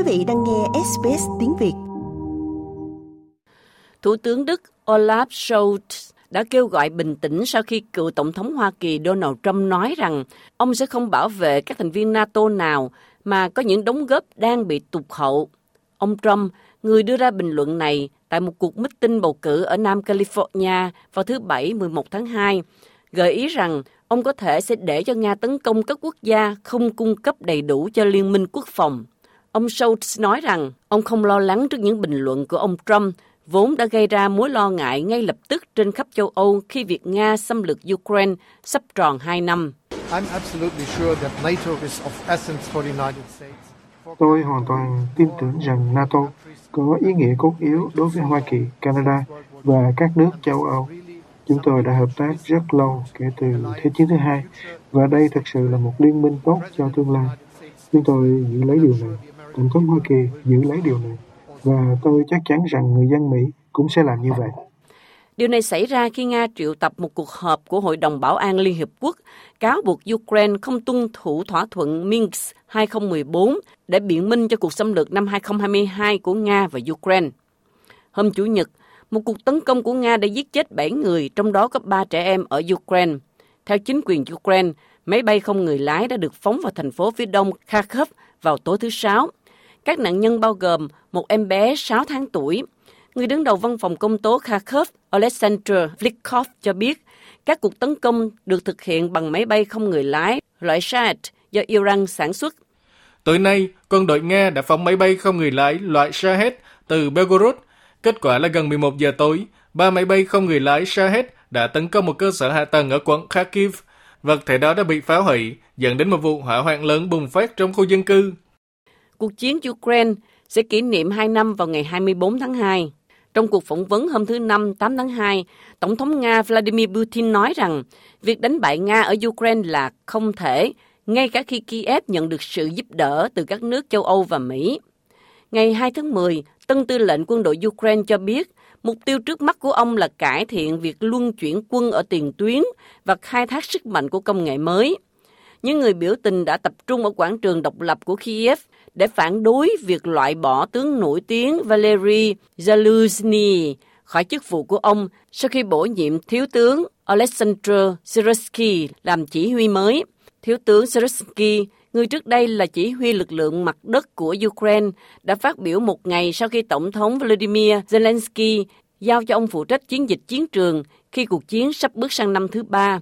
Quý vị đang nghe SBS tiếng Việt. Thủ tướng Đức Olaf Scholz đã kêu gọi bình tĩnh sau khi cựu Tổng thống Hoa Kỳ Donald Trump nói rằng ông sẽ không bảo vệ các thành viên NATO nào mà có những đóng góp đang bị tụt hậu. Ông Trump, người đưa ra bình luận này tại một cuộc meeting bầu cử ở Nam California vào thứ Bảy 11 tháng 2, gợi ý rằng ông có thể sẽ để cho Nga tấn công các quốc gia không cung cấp đầy đủ cho Liên minh quốc phòng. Ông Schultz nói rằng ông không lo lắng trước những bình luận của ông Trump vốn đã gây ra mối lo ngại ngay lập tức trên khắp châu Âu khi việc Nga xâm lược Ukraine sắp tròn 2 năm. Tôi hoàn toàn tin tưởng rằng NATO có ý nghĩa cốt yếu đối với Hoa Kỳ, Canada và các nước châu Âu. Chúng tôi đã hợp tác rất lâu kể từ Thế chiến thứ hai và đây thực sự là một liên minh tốt cho tương lai. Chúng tôi giữ lấy điều này. Tổng thống Hoa Kỳ giữ lấy điều này. Và tôi chắc chắn rằng người dân Mỹ cũng sẽ làm như vậy. Điều này xảy ra khi Nga triệu tập một cuộc họp của Hội đồng Bảo an Liên Hiệp Quốc cáo buộc Ukraine không tuân thủ thỏa thuận Minsk 2014 để biện minh cho cuộc xâm lược năm 2022 của Nga và Ukraine. Hôm Chủ nhật, một cuộc tấn công của Nga đã giết chết 7 người, trong đó có 3 trẻ em ở Ukraine. Theo chính quyền Ukraine, máy bay không người lái đã được phóng vào thành phố phía đông Kharkov vào tối thứ Sáu. Các nạn nhân bao gồm một em bé 6 tháng tuổi. Người đứng đầu văn phòng công tố Kharkov, Alexander Vlikov cho biết, các cuộc tấn công được thực hiện bằng máy bay không người lái loại Shahed do Iran sản xuất. Tới nay, quân đội Nga đã phóng máy bay không người lái loại Shahed từ Belgorod. Kết quả là gần 11 giờ tối, ba máy bay không người lái Shahed đã tấn công một cơ sở hạ tầng ở quận Kharkiv. Vật thể đó đã bị phá hủy, dẫn đến một vụ hỏa hoạn lớn bùng phát trong khu dân cư. Cuộc chiến Ukraine sẽ kỷ niệm 2 năm vào ngày 24 tháng 2. Trong cuộc phỏng vấn hôm thứ Năm 8 tháng 2, Tổng thống Nga Vladimir Putin nói rằng việc đánh bại Nga ở Ukraine là không thể, ngay cả khi Kiev nhận được sự giúp đỡ từ các nước châu Âu và Mỹ. Ngày 2 tháng 10, tân tư lệnh quân đội Ukraine cho biết mục tiêu trước mắt của ông là cải thiện việc luân chuyển quân ở tiền tuyến và khai thác sức mạnh của công nghệ mới. Những người biểu tình đã tập trung ở quảng trường độc lập của Kiev để phản đối việc loại bỏ tướng nổi tiếng Valery Zaluzny khỏi chức vụ của ông sau khi bổ nhiệm thiếu tướng Alexander Syrsky làm chỉ huy mới. Thiếu tướng Syrsky, người trước đây là chỉ huy lực lượng mặt đất của Ukraine, đã phát biểu một ngày sau khi Tổng thống Vladimir Zelensky giao cho ông phụ trách chiến dịch chiến trường khi cuộc chiến sắp bước sang năm thứ ba.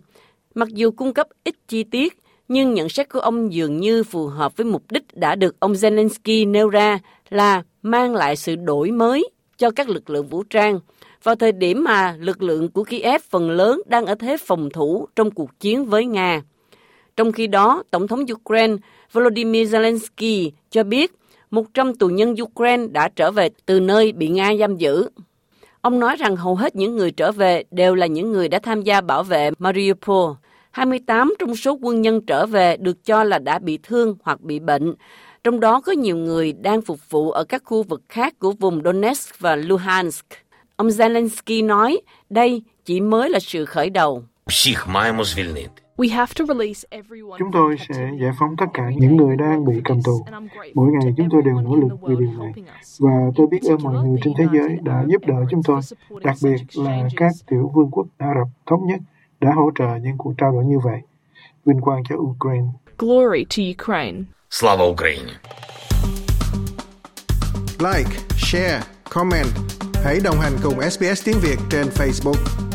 Mặc dù cung cấp ít chi tiết, nhưng nhận xét của ông dường như phù hợp với mục đích đã được ông Zelensky nêu ra là mang lại sự đổi mới cho các lực lượng vũ trang vào thời điểm mà lực lượng của Kiev phần lớn đang ở thế phòng thủ trong cuộc chiến với Nga. Trong khi đó, Tổng thống Ukraine Volodymyr Zelensky cho biết 100 tù nhân Ukraine đã trở về từ nơi bị Nga giam giữ. Ông nói rằng hầu hết những người trở về đều là những người đã tham gia bảo vệ Mariupol, 28 trong số quân nhân trở về được cho là đã bị thương hoặc bị bệnh, trong đó có nhiều người đang phục vụ ở các khu vực khác của vùng Donetsk và Luhansk. Ông Zelensky nói đây chỉ mới là sự khởi đầu. Chúng tôi sẽ giải phóng tất cả những người đang bị cầm tù. Mỗi ngày chúng tôi đều nỗ lực vì điều này. Và tôi biết ơn mọi người trên thế giới đã giúp đỡ chúng tôi, đặc biệt là các tiểu vương quốc Ả Rập thống nhất đã hỗ trợ những cuộc trao đổi như vậy. Vinh quang cho Ukraine. Glory to Ukraine. Slava Ukraine. Like, share, comment. Hãy đồng hành cùng SBS tiếng Việt trên Facebook.